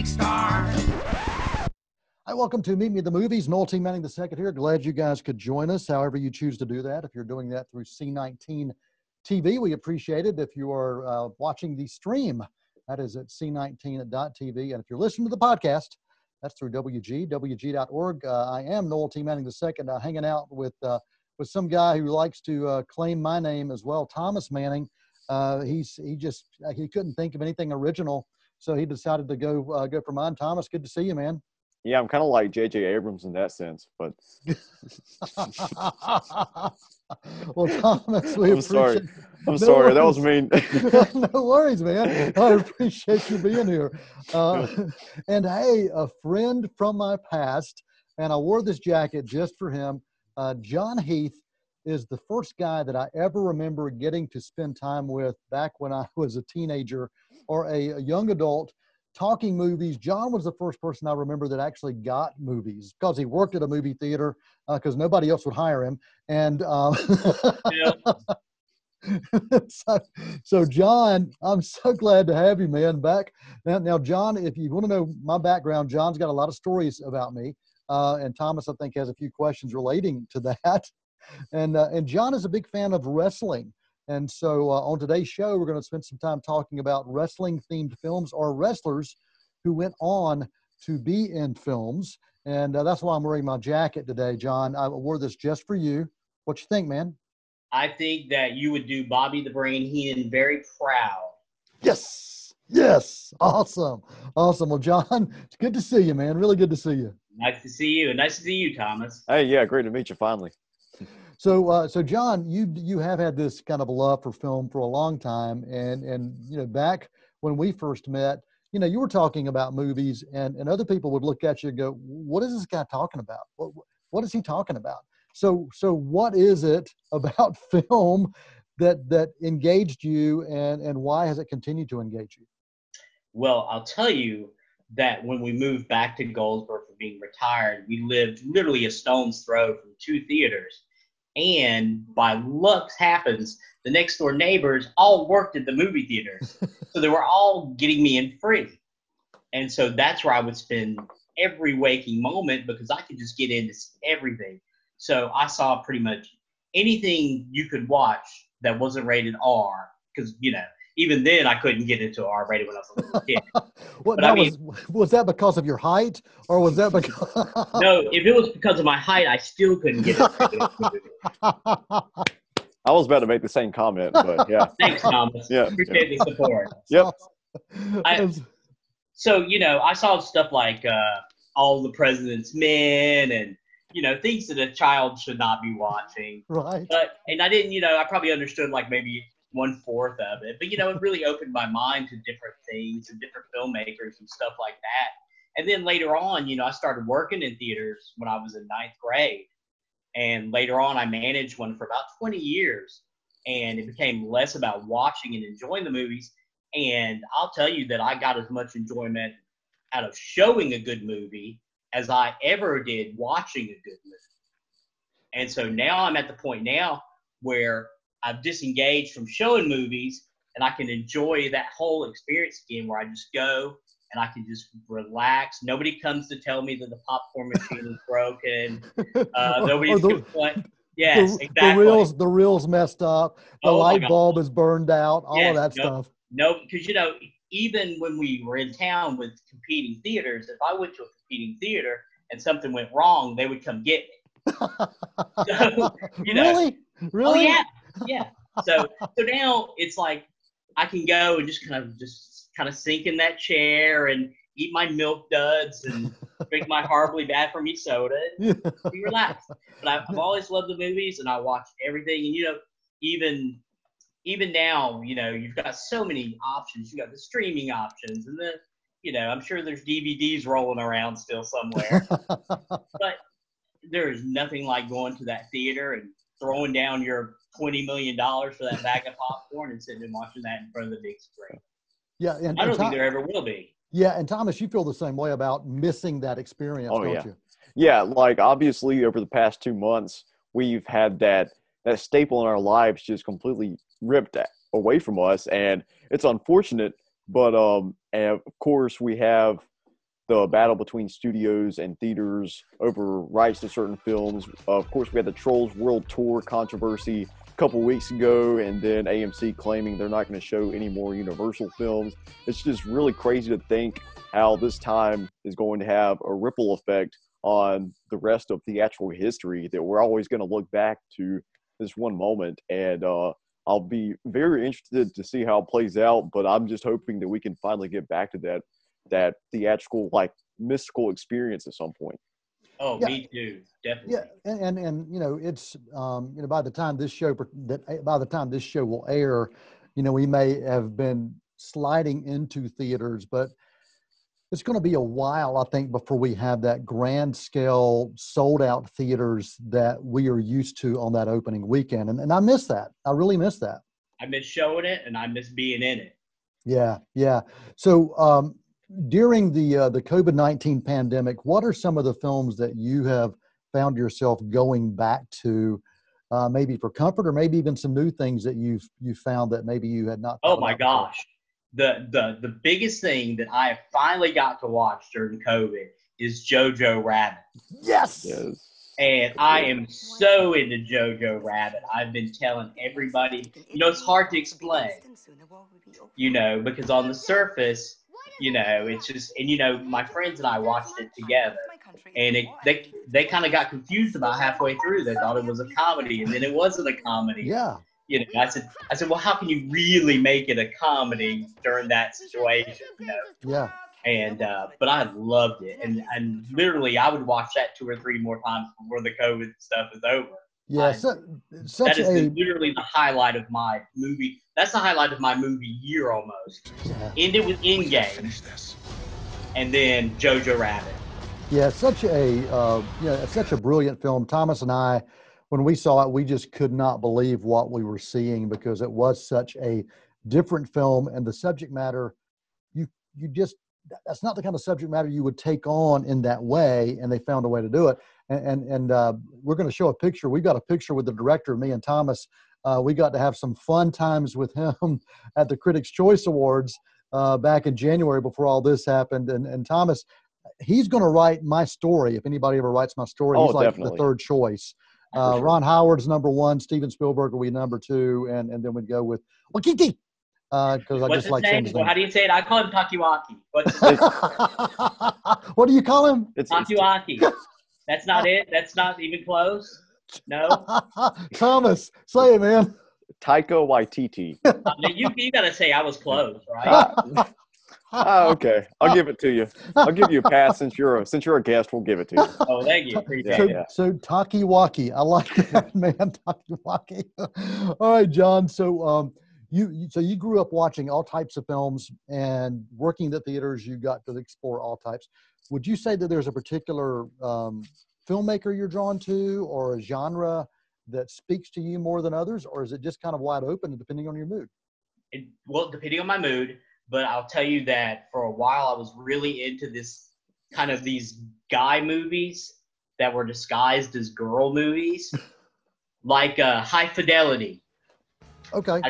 big star. Hi, welcome to Meet Me at the Movies. Noel T. Manning II here. Glad you guys could join us, however you choose to do that. If you're doing that through C19 TV, we appreciate it. If you are uh, watching the stream, that is at C19.tv. And if you're listening to the podcast, that's through WG, WG.org. Uh, I am Noel T. Manning II, uh, hanging out with uh, with some guy who likes to uh, claim my name as well, Thomas Manning. Uh, he's he just he couldn't think of anything original, so he decided to go uh, go for mine. Thomas, good to see you, man. Yeah, I'm kind of like J.J. Abrams in that sense, but. well, Thomas, we I'm sorry. I'm No sorry, that was worries. mean. no worries, man. I appreciate you being here. Uh, and hey, a friend from my past, and I wore this jacket just for him. Uh, John Heath is the first guy that I ever remember getting to spend time with back when I was a teenager or a, a young adult talking movies. John was the first person I remember that actually got movies because he worked at a movie theater because nobody else would hire him. And um, so, so John, I'm so glad to have you, man. Back now, now, John. If you want to know my background, John's got a lot of stories about me, uh, and Thomas, I think, has a few questions relating to that. And uh, and John is a big fan of wrestling, and so uh, on today's show, we're going to spend some time talking about wrestling-themed films or wrestlers who went on to be in films. And uh, that's why I'm wearing my jacket today, John. I wore this just for you. What you think, man? I think that you would do Bobby the Brain Heenan very proud. Yes. Yes. Awesome. Awesome. Well, John, it's good to see you, man. Really good to see you. Nice to see you, and nice to see you, Thomas. hey, yeah, great to meet you finally. So, uh, so John, you you have had this kind of love for film for a long time, and and you know back when we first met, you know you were talking about movies, and and other people would look at you and go, "What is this guy talking about? What what is he talking about?" So, so what is it about film that that engaged you, and and why has it continued to engage you? Well, I'll tell you that when we moved back to Goldsboro for being retired, we lived literally a stone's throw from two theaters. And by luck happens, the next door neighbors all worked at the movie theaters. so they were all getting me in free. And so that's where I would spend every waking moment because I could just get into everything. So I saw pretty much anything you could watch that wasn't rated R because, you know, even then I couldn't get into R rated when I was a little kid. What But I that was was that because of your height, or was that because? no, if it was because of my height, I still couldn't get it. I was about to make the same comment, but yeah. Thanks, Thomas. Yeah. Appreciate the support. Yep. I- So, you know, I saw stuff like uh, All the President's Men and, you know, things that a child should not be watching. right. But, and I didn't, you know, I probably understood like maybe one fourth of it. But, you know, it really opened my mind to different things and different filmmakers and stuff like that. And then later on, you know, I started working in theaters when I was in ninth grade. And later on, I managed one for about 20 years. And it became less about watching and enjoying the movies. And I'll tell you that I got as much enjoyment out of showing a good movie as I ever did watching a good movie. And so now I'm at the point now where I've disengaged from showing movies and I can enjoy that whole experience again where I just go and I can just relax. Nobody comes to tell me that the popcorn machine is broken. Uh, nobody's the, complaining. Yes, the, exactly. the reels the reels messed up. The Oh light bulb is burned out. All Yes, of that nope. stuff. No, because you know, even when we were in town with competing theaters, if I went to a competing theater and something went wrong, they would come get me. So, you know- really? Really? Oh yeah, yeah. So so now it's like I can go and just kind of just kind of sink in that chair and eat my milk duds and drink my horribly bad for me soda and be relaxed. But I've, I've always loved the movies and I watch everything. And you know, even even now, you know, you've got so many options. You got the streaming options and the you know, I'm sure there's DVDs rolling around still somewhere. but there is nothing like going to that theater and throwing down your twenty million dollars for that bag of popcorn and sitting and watching that in front of the big screen. yeah, and, I don't think Tom- there ever will be. Yeah, and Thomas, you feel the same way about missing that experience, Oh, don't yeah. you? Yeah, like obviously over the past two months, we've had that that staple in our lives just completely ripped away from us, and it's unfortunate. But um, and of course, we have the battle between studios and theaters over rights to certain films. of course, we had the Trolls World Tour controversy a couple weeks ago, and then AMC claiming they're not going to show any more Universal films. It's just really crazy to think how this time is going to have a ripple effect on the rest of theatrical history that we're always going to look back to this one moment and uh, i'll be very interested to see how it plays out but i'm just hoping that we can finally get back to that that theatrical like mystical experience at some point Oh, Yeah. me too. Definitely. Yeah, and, and and you know it's um, you know by the time this show that by the time this show will air, you know we may have been sliding into theaters, but it's going to be a while, I think, before we have that grand scale sold out theaters that we are used to on that opening weekend, and and I miss that. I really miss that. I miss showing it and I miss being in it. Yeah, yeah. So um, during the uh, the COVID nineteen pandemic, what are some of the films that you have found yourself going back to, uh, maybe for comfort, or maybe even some new things that you've you found that maybe you had not. Oh my about before? gosh. The the the biggest thing that I finally got to watch during COVID is Jojo Rabbit. Yes. yes And I am so into Jojo Rabbit. I've been telling everybody, you know, it's hard to explain, you know, because on the surface, you know, it's just, and you know, my friends and I watched it together, and it, they they kind of got confused about halfway through. They thought it was a comedy, and then it wasn't a comedy. Yeah. You know, I said, I said, well, how can you really make it a comedy during that situation? You know, Yeah. and uh, but I loved it, and and literally I would watch that two or three more times before the COVID stuff is over. Yeah. I- So, That such is a the, literally the highlight of my movie. That's the highlight of my movie year almost. yeah. Ended with Endgame, and then Jojo Rabbit. Yeah, such a uh, it's such a brilliant film. Thomas and I, when we saw it, we just could not believe what we were seeing because it was such a different film, and the subject matter, you you just that's not the kind of subject matter you would take on in that way, and they found a way to do it. And and, and uh, we're going to show a picture. We got a picture with the director, me and Thomas. Uh, we got to have some fun times with him at the Critics' Choice Awards uh, back in January before all this happened. And and Thomas, he's going to write my story. If anybody ever writes my story, Oh, he's like definitely. the third choice. Uh, sure. Ron Howard's number one. Steven Spielberg will be number two, and and then we'd go with Wakiki because I What's just like saying name? Well, how do you say it? I call him Takiwaki. What's what do you call him? it's, it's Takiwaki. That's not it. That's not even close. No, Thomas, say it, man. taika waititi I mean, you you gotta say I was close, right? Ah, ah, okay i'll give it to you i'll give you a pass since you're a since you're a guest we'll give it to you Oh, thank you. Appreciate so, it. yeah. so Takiwaki, I like that man, Takiwaki. all right, John. So, um, you you- so you grew up watching all types of films and working the theaters. You got to explore all types. Would you say that there's a particular um, filmmaker you're drawn to, or a genre that speaks to you more than others, or is it just kind of wide open depending on your mood? it, well, depending on my mood, but I'll tell you that for a while I was really into this kind of these guy movies that were disguised as girl movies, like uh, High Fidelity. Okay.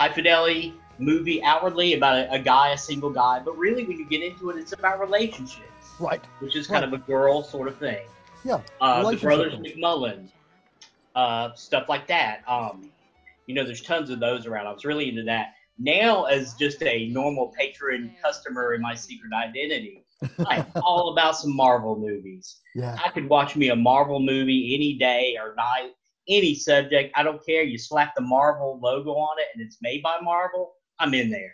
High Fidelity movie outwardly about a, a guy, a single guy, but really when you get into it, it's about relationships, Right. which is kind of a girl sort of thing. Yeah, Uh, the Brothers. McMullen, uh, stuff like that. Um, you know, there's tons of those around. I was really into that. Now, as just a normal patron customer in my secret identity, I'm all about some Marvel movies. Yeah. I could watch me a Marvel movie any day or night, any subject. I don't care. You slap the Marvel logo on it and it's made by Marvel. I'm in there.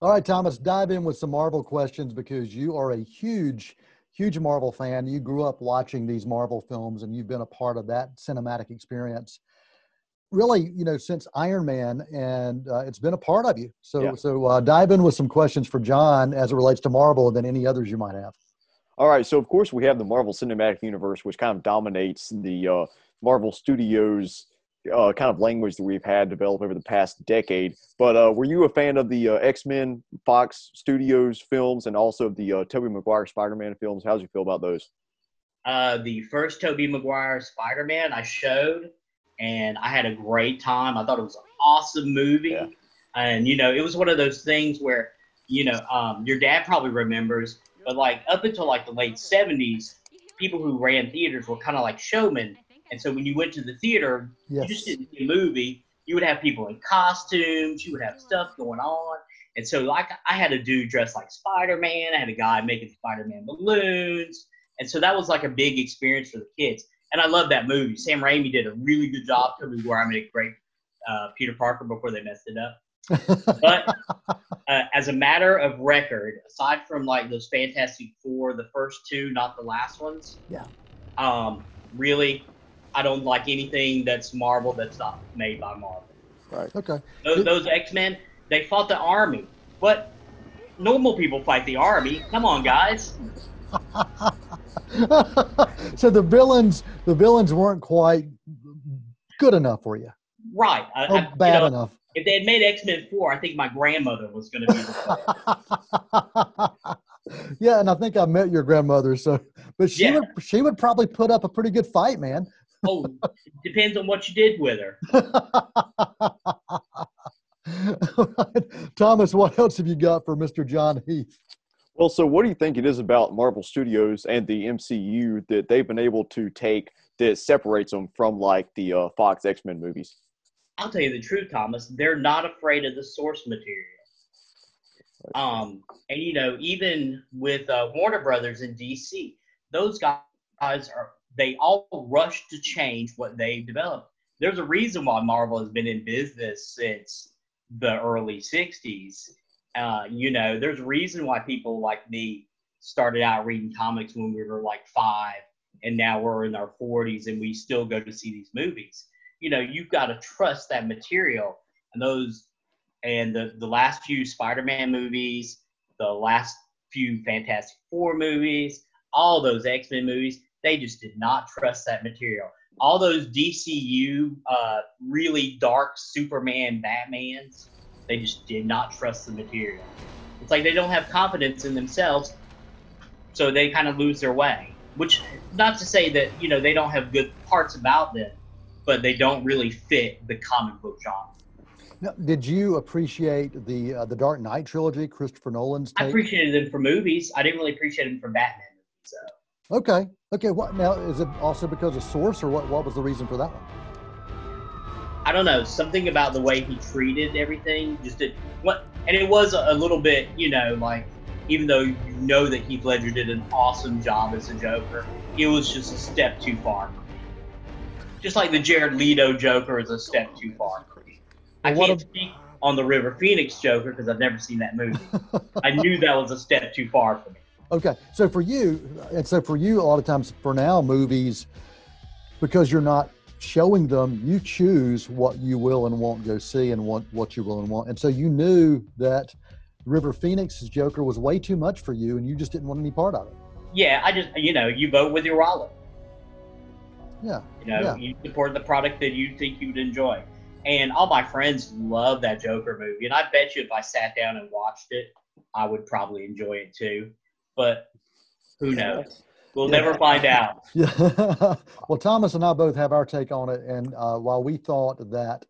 All right, Thomas, dive in with some Marvel questions because you are a huge, huge Marvel fan. You grew up watching these Marvel films and you've been a part of that cinematic experience. Really, you know, since Iron Man, and uh, it's been a part of you. So, Yeah. so uh, dive in with some questions for John as it relates to Marvel than any others you might have. All right, so of course we have the Marvel Cinematic Universe, which kind of dominates the uh, Marvel Studios uh, kind of language that we've had develop over the past decade. But uh, were you a fan of the uh, X Men Fox Studios films and also the uh, Tobey Maguire Spider Man films? How did you feel about those? Uh, the first Tobey Maguire Spider Man I showed, and I had a great time. I thought it was an awesome movie. Yeah. And, you know, it was one of those things where, you know, um, your dad probably remembers, but like up until like the late 70s, people who ran theaters were kind of like showmen. And so when you went to the theater, Yes. you just didn't see a movie. You would have people in costumes. You would have stuff going on. And so like I had a dude dressed like Spider-Man. I had a guy making Spider-Man balloons. And so that was like a big experience for the kids. And I love that movie. Sam Raimi did a really good job. coming where i made a great uh, Peter Parker before they messed it up. But uh, as a matter of record, aside from like those Fantastic Four, the first two, not the last ones. Yeah. Um, really, I don't like anything that's Marvel that's not made by Marvel. Right. okay. Those, those X Men, they fought the army, but normal people fight the army. Come on, guys. so the villains, the villains weren't quite good enough for you, Right. I, or I- you bad know, enough. If they had made X Men Four, I think my grandmother was going to be the yeah, and I think I met your grandmother, so but she Yeah. would she would probably put up a pretty good fight, man. Oh, depends on what you did with her. Thomas, what else have you got for Mr. John Heath? Well, so what do you think it is about Marvel Studios and the MCU that they've been able to take that separates them from like the uh, Fox X Men movies? I'll tell you the truth, Thomas. They're not afraid of the source material. Um, and you know, even with uh, Warner Brothers in DC, those guys are they all rush to change what they've developed. There's a reason why Marvel has been in business since the early '60s. Uh, you know, there's a reason why people like me started out reading comics when we were like five, and now we're in our 40s and we still go to see these movies. You know, you've got to trust that material and those and the the last few Spider-Man movies, the last few Fantastic Four movies, all those X-Men movies, they just did not trust that material. All those DCU uh, really dark Superman Batmans, they just did not trust the material. It's like they don't have confidence in themselves, so they kind of lose their way. Which, not to say that you know they don't have good parts about them, but they don't really fit the comic book genre. Now, did you appreciate the uh, the Dark Knight trilogy, Christopher Nolan's I appreciated them for movies. I didn't really appreciate them for Batman. So okay, okay. What now? Is it also because of source, or what? What was the reason for that one? I don't know something about the way he treated everything. Just did what, and it was a, little bit, you know, like even though you know that Heath Ledger did an awesome job as a Joker, it was just a step too far for me. Just like the Jared Leto Joker is a step too far. I can't speak on the River Phoenix Joker because I've never seen that movie. I knew that was a step too far for me. Okay, so for you, and so for you, a lot of times for now, movies, because you're not showing them, you choose what you will and won't go see, and what what you will and won't. And so you knew that River Phoenix's Joker was way too much for you, and you just didn't want any part of it. Yeah, I just you know you vote with your wallet. Yeah, You know, Yeah. you support the product that you think you would enjoy. And all my friends love that Joker movie. And I bet you if I sat down and watched it, I would probably enjoy it too. But who knows? We'll Yeah. never find out. yeah. well, Thomas and I both have our take on it, and uh, while we thought that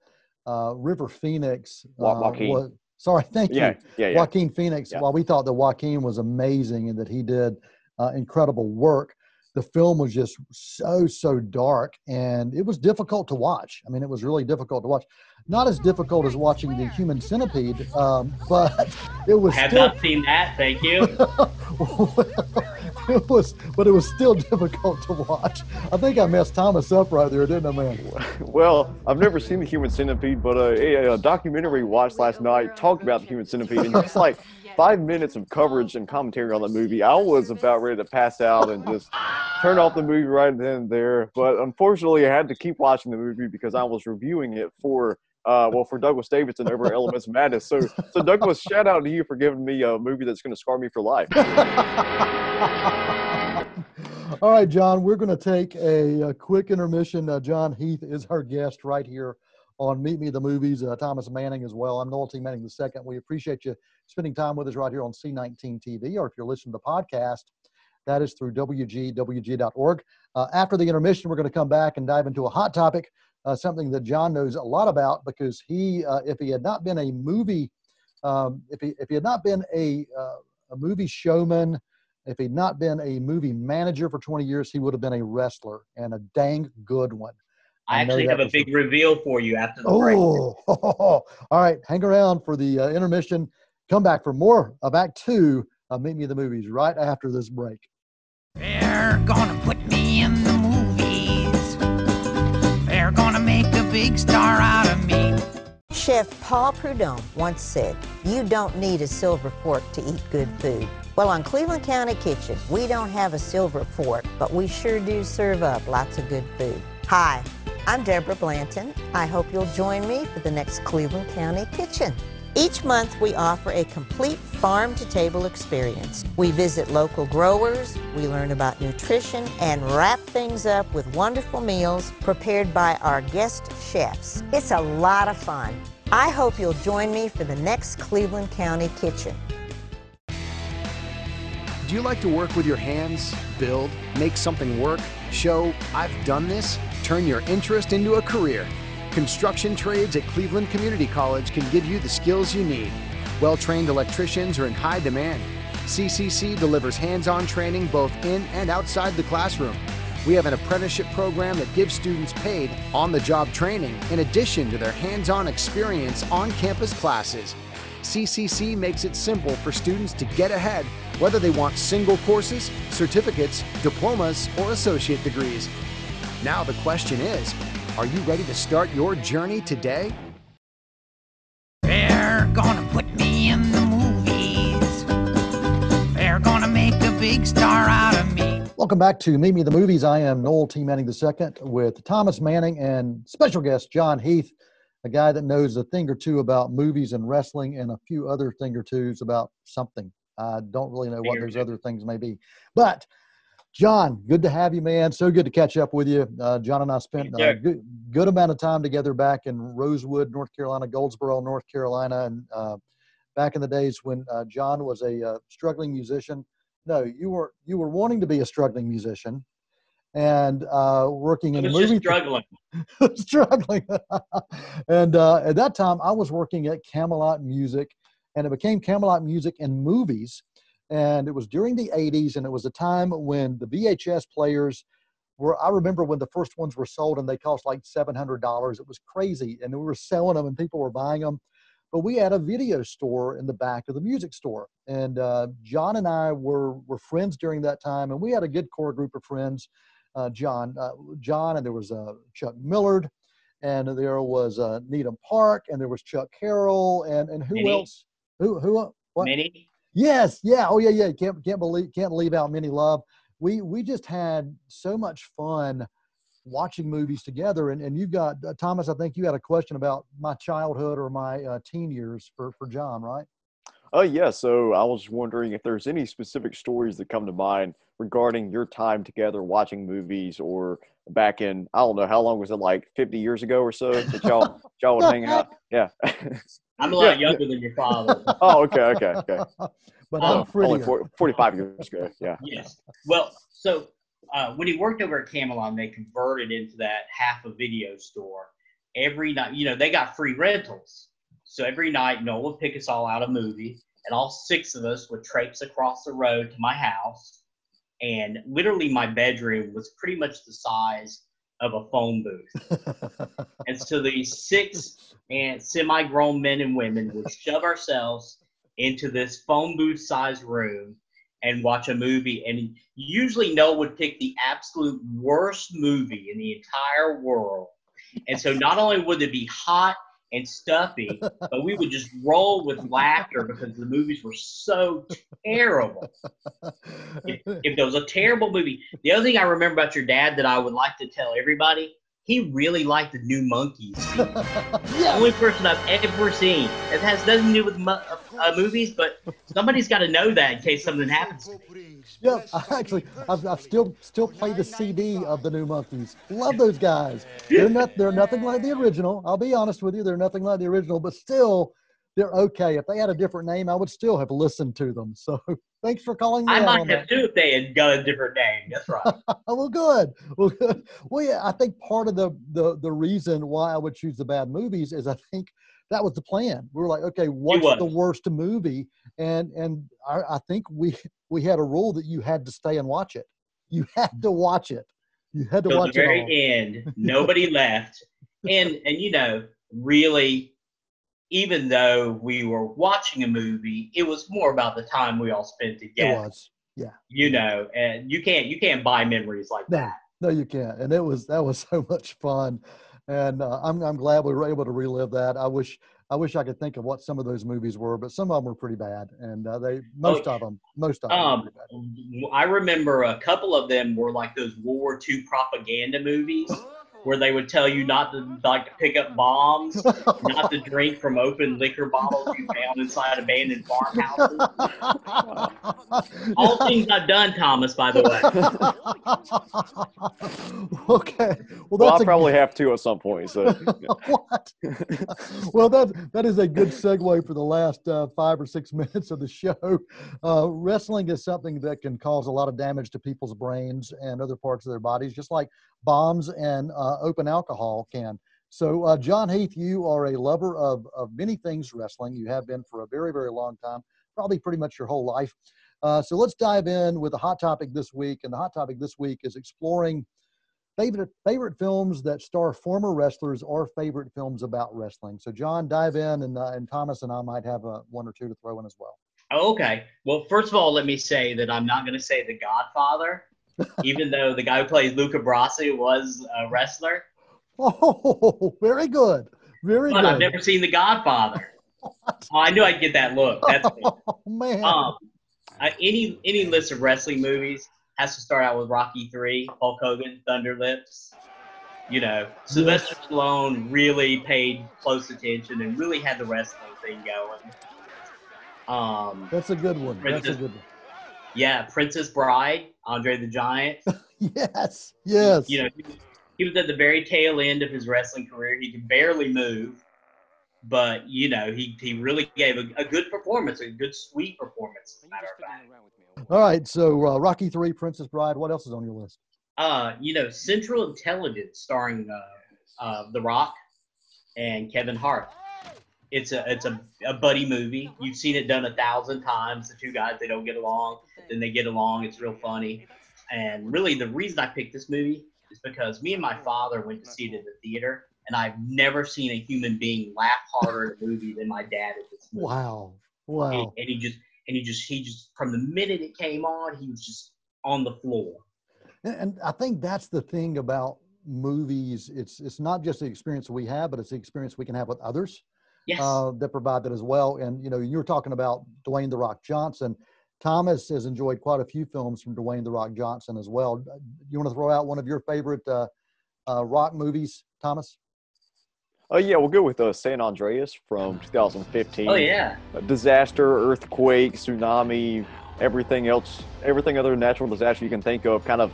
uh, River Phoenix Wa- uh, Joaquin. was sorry, thank you. Yeah, yeah, yeah. Joaquin Phoenix, Yeah. while we thought that Joaquin was amazing and that he did uh, incredible work, the film was just so, so dark and it was difficult to watch. I mean, it was really difficult to watch. Not as difficult as watching the human centipede, um, but it was I have still. not seen that. Thank you. it was, but it was still difficult to watch. I think I messed Thomas up right there, didn't I, man? Well, I've never seen the Human Centipede, but uh, a, a documentary we watched last night talked about the Human Centipede, and just like five minutes of coverage and commentary on the movie, I was about ready to pass out and just turn off the movie right then and there. But unfortunately, I had to keep watching the movie because I was reviewing it for. Uh, well, for Douglas Davidson over Elements Madness. So, so Douglas, shout out to you for giving me a movie that's going to scar me for life. All right, John, we're going to take a, a quick intermission. Uh, John Heath is our guest right here on Meet Me the Movies. Uh, Thomas Manning as well. I'm Noel T. Manning the second. We appreciate you spending time with us right here on C19 TV, or if you're listening to the podcast, that is through WGWG.org. Uh, after the intermission, we're going to come back and dive into a hot topic, uh, something that John knows a lot about because he, uh, if he had not been a movie, um, if he if he had not been a uh, a movie showman, if he'd not been a movie manager for 20 years, he would have been a wrestler and a dang good one. I, I actually have a for big reveal for you after the break. Oh, all right. Hang around for the uh, intermission. Come back for more of Act Two of Meet Me in the Movies right after this break. They're gonna put me in the movies. They're gonna make a big star out of me. Chef Paul Prudhomme once said, You don't need a silver fork to eat good food. Well, on Cleveland County Kitchen, we don't have a silver fork, but we sure do serve up lots of good food. Hi, I'm Deborah Blanton. I hope you'll join me for the next Cleveland County Kitchen. Each month, we offer a complete farm to table experience. We visit local growers, we learn about nutrition, and wrap things up with wonderful meals prepared by our guest chefs. It's a lot of fun. I hope you'll join me for the next Cleveland County Kitchen. Do you like to work with your hands, build, make something work, show, I've done this? Turn your interest into a career. Construction trades at Cleveland Community College can give you the skills you need. Well trained electricians are in high demand. CCC delivers hands on training both in and outside the classroom. We have an apprenticeship program that gives students paid on the job training in addition to their hands on experience on campus classes. CCC makes it simple for students to get ahead, whether they want single courses, certificates, diplomas, or associate degrees. Now the question is are you ready to start your journey today? They're gonna put me in the movies. They're gonna make a big star out of me. Welcome back to Meet Me the Movies. I am Noel T. Manning II with Thomas Manning and special guest John Heath, a guy that knows a thing or two about movies and wrestling and a few other thing or twos about something. I don't really know what those other things may be. But John, good to have you, man. So good to catch up with you. Uh, John and I spent a good, good amount of time together back in Rosewood, North Carolina, Goldsboro, North Carolina, and uh, back in the days when uh, John was a uh, struggling musician. No, you were you were wanting to be a struggling musician, and uh, working in movie struggling. struggling. and uh, at that time, I was working at Camelot Music, and it became Camelot Music and Movies. And it was during the 80s, and it was a time when the VHS players were. I remember when the first ones were sold, and they cost like $700. It was crazy, and we were selling them, and people were buying them. But we had a video store in the back of the music store, and uh, John and I were were friends during that time, and we had a good core group of friends. Uh, John, uh, John, and there was uh, Chuck Millard, and there was uh, Needham Park, and there was Chuck Carroll, and and who Minnie. else? Who who? What? Many. Yes, yeah, oh yeah, yeah. Can't can't believe can't leave out many Love. We we just had so much fun watching movies together. And and you got uh, Thomas. I think you had a question about my childhood or my uh, teen years for for John, right? Oh yeah, so I was wondering if there's any specific stories that come to mind regarding your time together watching movies or back in I don't know how long was it like 50 years ago or so that y'all y'all would hang out. Yeah. I'm a lot Yeah. younger than your father. oh, okay, okay, okay. but Um, I'm prettier. Only 40, 45 years ago. Yeah. Yes. Well, so uh, when he worked over at Camelot, they converted into that half a video store. Every night, you know, they got free rentals. So every night, Noel would pick us all out a movie, and all six of us would traipse across the road to my house. And literally, my bedroom was pretty much the size of a phone booth. And so these six and semi-grown men and women would shove ourselves into this phone booth sized room and watch a movie. And usually Noah would pick the absolute worst movie in the entire world. And so not only would it be hot and stuffy, but we would just roll with laughter because the movies were so terrible. If there was a terrible movie, the other thing I remember about your dad that I would like to tell everybody he really liked the New Monkees. The yeah. only person I've ever seen. It has nothing to do with mo- uh, movies, but somebody's got to know that in case something happens. Yeah, I actually, I've, I've still still played the CD of the New Monkees. Love those guys. They're not they're nothing like the original. I'll be honest with you, they're nothing like the original, but still, they're okay. If they had a different name, I would still have listened to them. So thanks for calling me I might on have too if they had got a different name. That's right. well, good. Well, good. Well, yeah, I think part of the, the the reason why I would choose the bad movies is I think that was the plan. We were like, okay, what's the worst movie? And and I, I think we we had a rule that you had to stay and watch it. You had to watch it. You had to Till the watch it all. very end, nobody left, and and you know, really, even though we were watching a movie, it was more about the time we all spent together. It together. yeah. You know, and you can't you can't buy memories like No, that. no, you can't. And it was that was so much fun, and uh, I'm I'm glad we were able to relive that. I wish I wish I could think of what some of those movies were, but some of them were pretty bad, and uh, they most of them most of them. Um. I remember a couple of them were like those World War II propaganda movies where they would tell you not to like to pick up bombs, not to drink from open liquor bottles you found inside abandoned farmhouses. All things I've done, Thomas, by the way. okay. Well, Well, that's I a probably have to at some point. So what? well, that that is a good segue for the last uh, five or six minutes of the show. Uh, wrestling is something that can cause a lot of damage to people's brains and other parts of their bodies, just like bombs and uh, open alcohol can. So, uh, John Heath, you are a lover of of many things wrestling. You have been for a very very long time, probably pretty much your whole life. Uh, so let's dive in with the hot topic this week, and the hot topic this week is exploring favorite favorite films that star former wrestlers or favorite films about wrestling. So, John, dive in, and uh, and Thomas and I might have uh, one or two to throw in as well. Okay. Well, first of all, let me say that I'm not going to say The Godfather, even though the guy who plays Luca Brasi was a wrestler. Oh, very good, very But good. I've never seen The Godfather. Oh, I knew I'd get that look. That's me. oh man, Um, uh, any any list of wrestling movies has to start out with Rocky Three, Hulk Hogan, Thunder Lips. You know, Sylvester Stallone really paid close attention and really had the wrestling thing going. Um, that's a good one. That's a good one. Yeah, Princess Bride, Andre the Giant. Yes, yes. You know, he was, he was at the very tail end of his wrestling career. He could barely move, but you know, he he really gave a, a good performance, a good sweet performance. As a matter of fact. All right, so uh, Rocky Three, Princess Bride. What else is on your list? Uh, you know, Central Intelligence, starring uh, uh, The Rock and Kevin Hart. It's a it's a, a buddy movie. You've seen it done a thousand times. The two guys they don't get along, then they get along. It's real funny. And really, the reason I picked this movie is because me and my father went to see it in the theater, and I've never seen a human being laugh harder at a movie than my dad at this movie. Wow, And, wow. and he just and he just he just from the minute it came on, he was just on the floor. And, and I think that's the thing about movies. It's it's not just the experience we have, but it's the experience we can have with others. Yes. uh, that provide that as well. And you know, you were talking about Dwayne the Rock Johnson. Thomas has enjoyed quite a few films from Dwayne the Rock Johnson as well. Uh, You want to throw out one of your favorite uh, uh, rock movies, Thomas? Oh yeah, we'll go with uh, San Andreas from 2015. oh yeah. A disaster, earthquake, tsunami, everything else, everything other natural disaster you can think of, kind of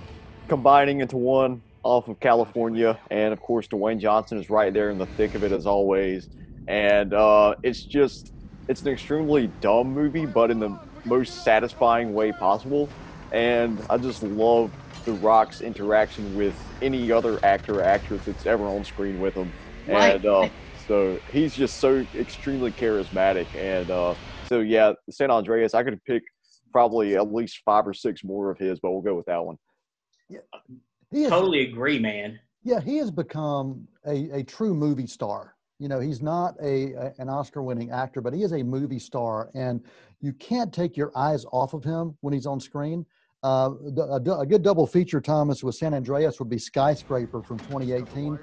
combining into one off of California. And of course, Dwayne Johnson is right there in the thick of it as always. And uh, it's just, it's an extremely dumb movie, but in the most satisfying way possible. And I just love The Rock's interaction with any other actor or actress that's ever on screen with him. Right. And uh, so he's just so extremely charismatic. And uh, so, yeah, San Andreas, I could pick probably at least five or six more of his, but we'll go with that one. Yeah, He is, Totally agree, man. yeah, he has become a, a true movie star. You know, he's not a, a an Oscar-winning actor, but he is a movie star, and you can't take your eyes off of him when he's on screen. Uh, a, a good double feature, Thomas, with San Andreas would be Skyscraper from 2018.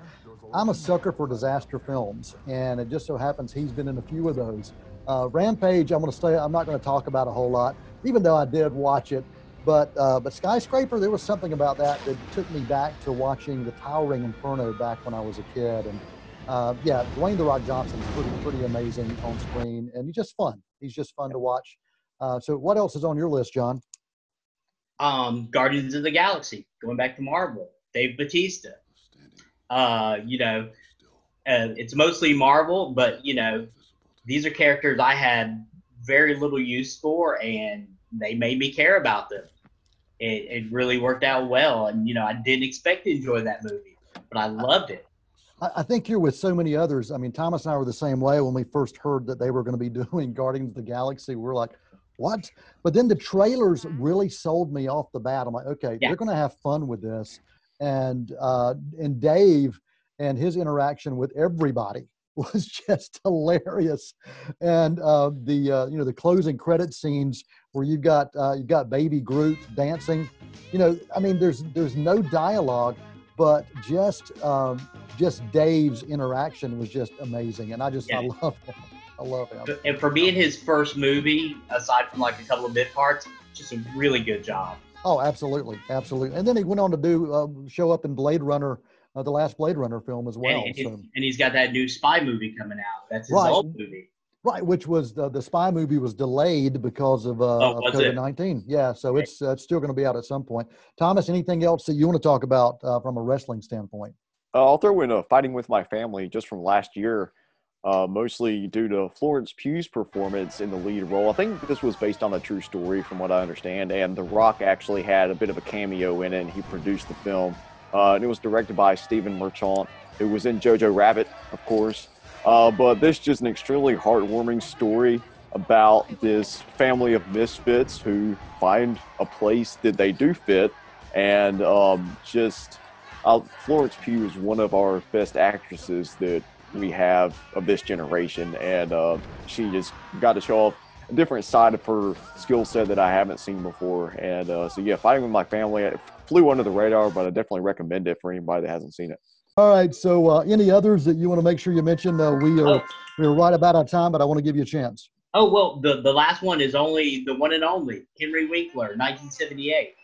I'm a sucker for disaster films, and it just so happens he's been in a few of those. Uh, Rampage, I'm going to say I'm not going to talk about a whole lot, even though I did watch it. But uh, but skyscraper, there was something about that that took me back to watching the Towering Inferno back when I was a kid, and uh, yeah, Dwayne the Rock Johnson's pretty pretty amazing on screen, and he's just fun. He's just fun to watch. Uh, so what else is on your list, John? Um, Guardians of the Galaxy, going back to Marvel, Dave Bautista. Uh, you know, uh, it's mostly Marvel, but you know, these are characters I had very little use for, and they made me care about them. It, it really worked out well, and you know, I didn't expect to enjoy that movie, but I loved it. I think you're with so many others. I mean, Thomas and I were the same way when we first heard that they were going to be doing Guardians of the Galaxy. We are like, what? But then the trailers really sold me off the bat. I'm like, okay, yeah. they're going to have fun with this. And uh, and Dave and his interaction with everybody was just hilarious. And uh, the uh, you know the closing credit scenes where you've got uh, you've got Baby Groot dancing. You know, I mean, there's there's no dialogue, but just um, just Dave's interaction was just amazing, and I just yeah. I love him. I love him. And for being his first movie, aside from like a couple of bit parts, just a really good job. Oh, absolutely, absolutely. And then he went on to do uh, show up in Blade Runner, uh, the last Blade Runner film as well. And, so. and he's got that new spy movie coming out. That's his right. old movie. Right, which was the, the spy movie was delayed because of, uh, oh, of COVID nineteen. Yeah, so right. it's uh, it's still going to be out at some point. Thomas, anything else that you want to talk about uh, from a wrestling standpoint? Uh, I'll throw in a fighting with my family just from last year uh, mostly due to Florence Pugh's performance in the lead role. I think this was based on a true story, from what I understand, and The Rock actually had a bit of a cameo in it. And he produced the film, uh, and it was directed by Stephen Merchant, who was in Jojo Rabbit, of course. Uh, but this is just an extremely heartwarming story about this family of misfits who find a place that they do fit, and um, just uh, Florence Pugh is one of our best actresses that we have of this generation, and uh, she just got to show off a different side of her skill set that I haven't seen before. And uh, so, yeah, fighting with my family flew under the radar, but I definitely recommend it for anybody that hasn't seen it. All right. So, uh, any others that you want to make sure you mention? Uh, we are oh. we are right about our time, but I want to give you a chance. Oh well, the the last one is only the one and only Henry Winkler, 1978.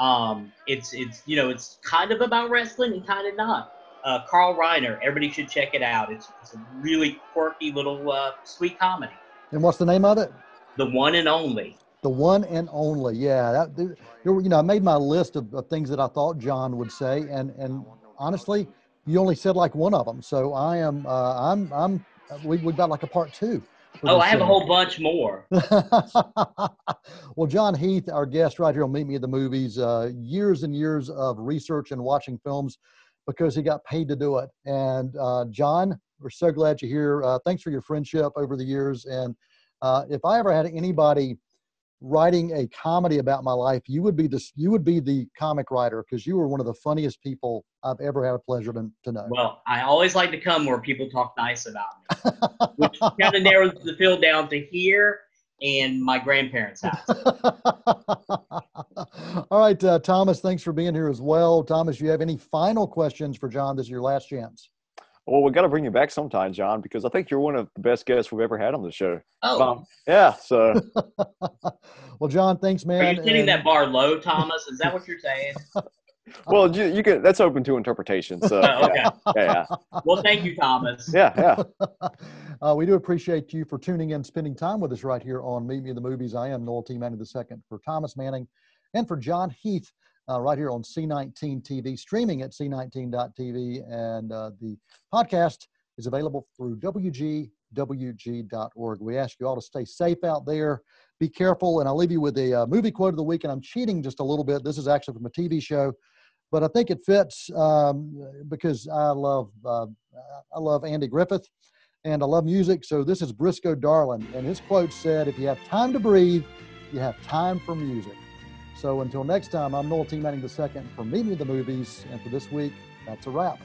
Um, it's it's you know it's kind of about wrestling and kind of not uh, Carl Reiner. Everybody should check it out. It's, it's a really quirky little uh, sweet comedy. And what's the name of it? The One and Only. The One and Only. Yeah, that you know I made my list of, of things that I thought John would say, and and honestly, you only said like one of them. So I am uh, I'm I'm we we got like a part two. Oh, I have a whole bunch more. well, John Heath, our guest right here on Meet Me at the Movies, uh, years and years of research and watching films because he got paid to do it. And uh, John, we're so glad you're here. Uh, thanks for your friendship over the years. And uh, if I ever had anybody writing a comedy about my life, you would be this. You would be the comic writer because you were one of the funniest people I've ever had a pleasure to, to know. Well, I always like to come where people talk nice about me, which kind of narrows the field down to here and my grandparents' house. All right, uh, Thomas, thanks for being here as well. Thomas, you have any final questions for John? This is your last chance. Well, we got to bring you back sometime, John, because I think you're one of the best guests we've ever had on the show. Oh, um, yeah. So, well, John, thanks, man. Are you setting and... that bar low, Thomas? Is that what you're saying? well, you, you, can. That's open to interpretation. So, okay. Yeah, yeah, Well, thank you, Thomas. Yeah, yeah. Uh, we do appreciate you for tuning in, spending time with us right here on Meet Me in the Movies. I am Noel T. Manning II for Thomas Manning and for John Heath uh, right here on C19 TV, streaming at c19.tv. And uh, the podcast is available through WGWG.org. We ask you all to stay safe out there. Be careful. And I'll leave you with a uh, movie quote of the week. And I'm cheating just a little bit. This is actually from a TV show but I think it fits um, because I love uh, I love Andy Griffith, and I love music. So this is Briscoe Darling, and his quote said, "If you have time to breathe, you have time for music." So until next time, I'm Noel T. Manning II for Meet Me the Movies, and for this week, that's a wrap.